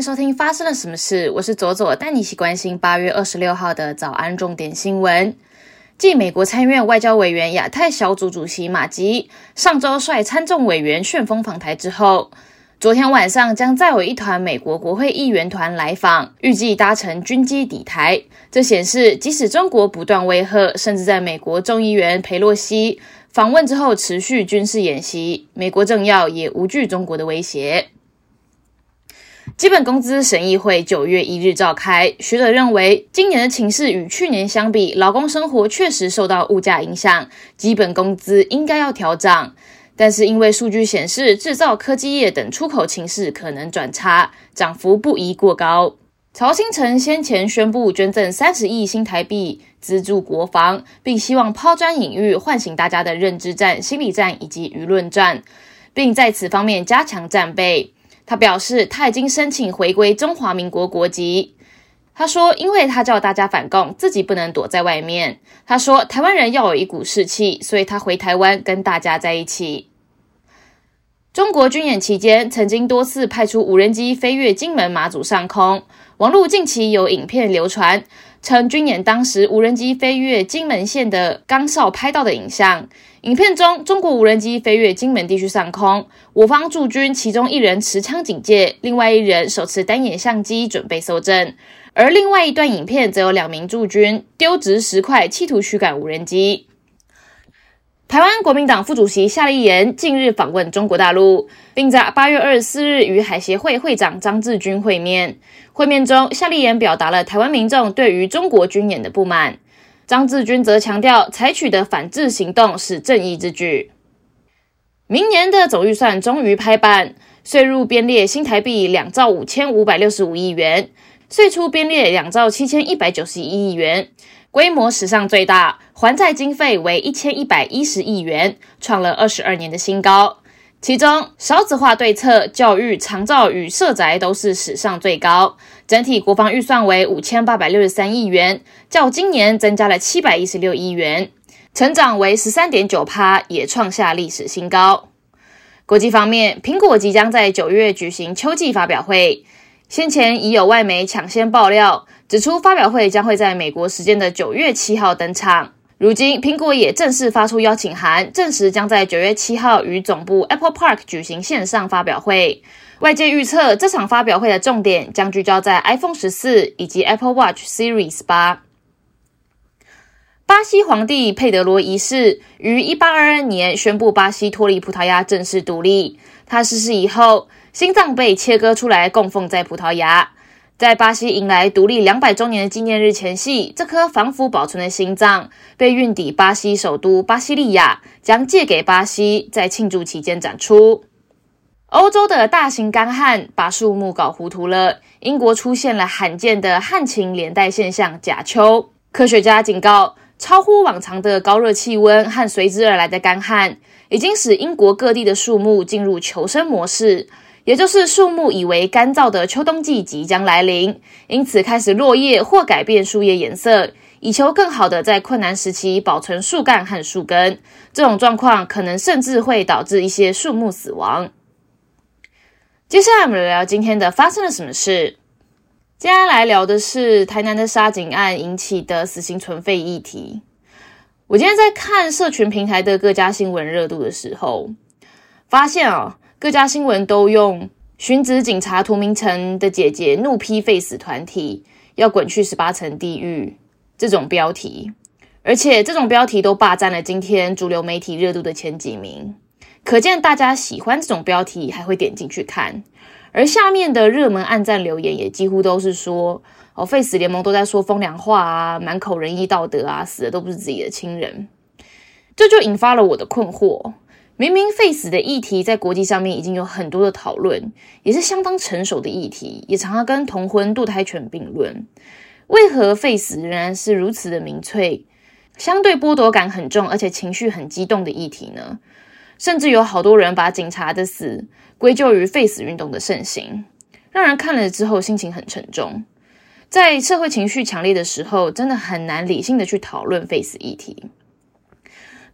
收听发生了什么事，我是左左，带你一起关心八月二十六号的早安重点新闻。继美国参院外交委员亚太小组主席马吉上周率参众委员旋风访台之后，昨天晚上将再有一团美国国会议员团来访，预计搭乘军机抵台。这显示，即使中国不断威吓，甚至在美国众议员佩洛西访问之后持续军事演习，美国政要也无惧中国的威胁。基本工资审议会九月一日召开，学者认为，今年的情势与去年相比，劳工生活确实受到物价影响，基本工资应该要调涨。但是因为数据显示，制造、科技业等出口情势可能转差，涨幅不宜过高。曹新成先前宣布捐赠三十亿新台币资助国防，并希望抛砖引玉，唤醒大家的认知战、心理战以及舆论战，并在此方面加强战备。他表示，他已经申请回归中华民国国籍。他说，因为他叫大家反共，自己不能躲在外面。他说，台湾人要有一股士气，所以他回台湾跟大家在一起。中国军演期间，曾经多次派出无人机飞越金门、马祖上空。网络近期有影片流传，称军演当时无人机飞越金门县的岗哨拍到的影像。影片中，中国无人机飞越金门地区上空，我方驻军其中一人持枪警戒，另外一人手持单眼相机准备搜证。而另外一段影片则有两名驻军丢掷石块，企图驱赶无人机。台湾国民党副主席夏立言近日访问中国大陆，并在八月二十四日与海协会会长张志军会面。会面中，夏立言表达了台湾民众对于中国军演的不满。张志军则强调，采取的反制行动是正义之举。明年的总预算终于拍板，税入编列新台币两兆五千五百六十五亿元，税出编列两兆七千一百九十一亿元。规模史上最大，还债经费为一千一百一十亿元，创了二十二年的新高。其中，少子化对策、教育、长照与社宅都是史上最高。整体国防预算为五千八百六十三亿元，较今年增加了七百一十六亿元，成长为十三点九趴，也创下历史新高。国际方面，苹果即将在九月举行秋季发表会，先前已有外媒抢先爆料。指出，发表会将会在美国时间的九月七号登场。如今，苹果也正式发出邀请函，证实将在九月七号与总部 Apple Park 举行线上发表会。外界预测，这场发表会的重点将聚焦在 iPhone 十四以及 Apple Watch Series 八。巴西皇帝佩德罗一世于一八二二年宣布巴西脱离葡萄牙正式独立。他逝世以后，心脏被切割出来供奉在葡萄牙。在巴西迎来独立两百周年的纪念日前夕，这颗防腐保存的心脏被运抵巴西首都巴西利亚，将借给巴西，在庆祝期间展出。欧洲的大型干旱把树木搞糊涂了，英国出现了罕见的旱情连带现象——假秋。科学家警告，超乎往常的高热气温和随之而来的干旱，已经使英国各地的树木进入求生模式。也就是树木以为干燥的秋冬季即将来临，因此开始落叶或改变树叶颜色，以求更好的在困难时期保存树干和树根。这种状况可能甚至会导致一些树木死亡。接下来我们聊聊今天的发生了什么事。接下来聊的是台南的沙井案引起的死刑存废议题。我今天在看社群平台的各家新闻热度的时候，发现啊。各家新闻都用“寻子警察涂明成的姐姐怒批废死团体要滚去十八层地狱”这种标题，而且这种标题都霸占了今天主流媒体热度的前几名，可见大家喜欢这种标题，还会点进去看。而下面的热门暗赞留言也几乎都是说：“哦，废死联盟都在说风凉话啊，满口仁义道德啊，死的都不是自己的亲人。”这就引发了我的困惑。明明废死的议题在国际上面已经有很多的讨论，也是相当成熟的议题，也常常跟同婚、堕胎权并论。为何废死仍然是如此的民粹，相对剥夺感很重，而且情绪很激动的议题呢？甚至有好多人把警察的死归咎于废死运动的盛行，让人看了之后心情很沉重。在社会情绪强烈的时候，真的很难理性的去讨论废死议题。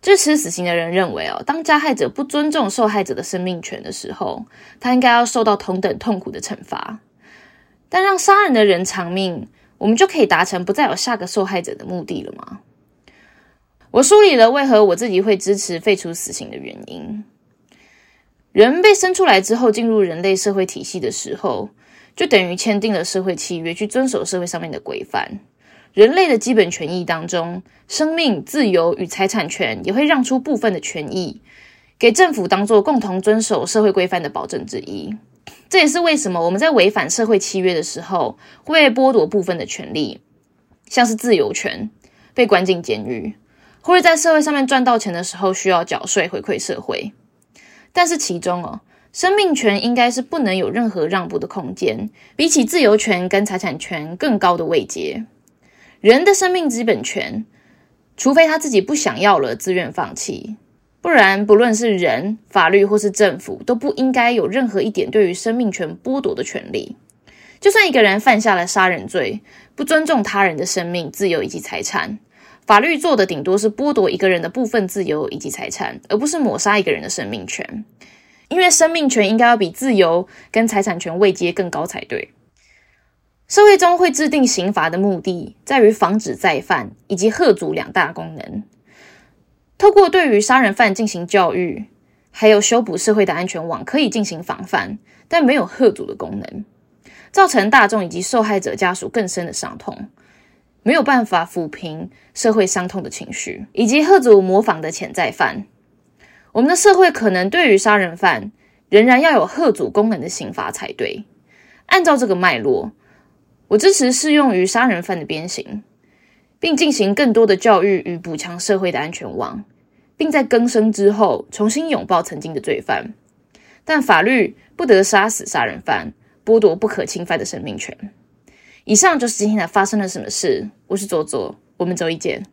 支持死刑的人认为，哦，当加害者不尊重受害者的生命权的时候，他应该要受到同等痛苦的惩罚。但让杀人的人偿命，我们就可以达成不再有下个受害者的目的了吗？我梳理了为何我自己会支持废除死刑的原因。人被生出来之后，进入人类社会体系的时候，就等于签订了社会契约，去遵守社会上面的规范。人类的基本权益当中，生命、自由与财产权也会让出部分的权益，给政府当做共同遵守社会规范的保证之一。这也是为什么我们在违反社会契约的时候，会被剥夺部分的权利，像是自由权，被关进监狱。或者在社会上面赚到钱的时候，需要缴税回馈社会。但是其中哦，生命权应该是不能有任何让步的空间，比起自由权跟财产权更高的位阶。人的生命基本权，除非他自己不想要了，自愿放弃，不然不论是人、法律或是政府，都不应该有任何一点对于生命权剥夺的权利。就算一个人犯下了杀人罪，不尊重他人的生命、自由以及财产。法律做的顶多是剥夺一个人的部分自由以及财产，而不是抹杀一个人的生命权。因为生命权应该要比自由跟财产权位阶更高才对。社会中会制定刑罚的目的，在于防止再犯以及吓阻两大功能。透过对于杀人犯进行教育，还有修补社会的安全网，可以进行防范，但没有吓阻的功能，造成大众以及受害者家属更深的伤痛。没有办法抚平社会伤痛的情绪，以及吓阻模仿的潜在犯。我们的社会可能对于杀人犯仍然要有吓阻功能的刑罚才对。按照这个脉络，我支持适用于杀人犯的鞭刑，并进行更多的教育与补强社会的安全网，并在更生之后重新拥抱曾经的罪犯。但法律不得杀死杀人犯，剥夺不可侵犯的生命权。以上就是今天的发生了什么事。我是左左，我们周一见。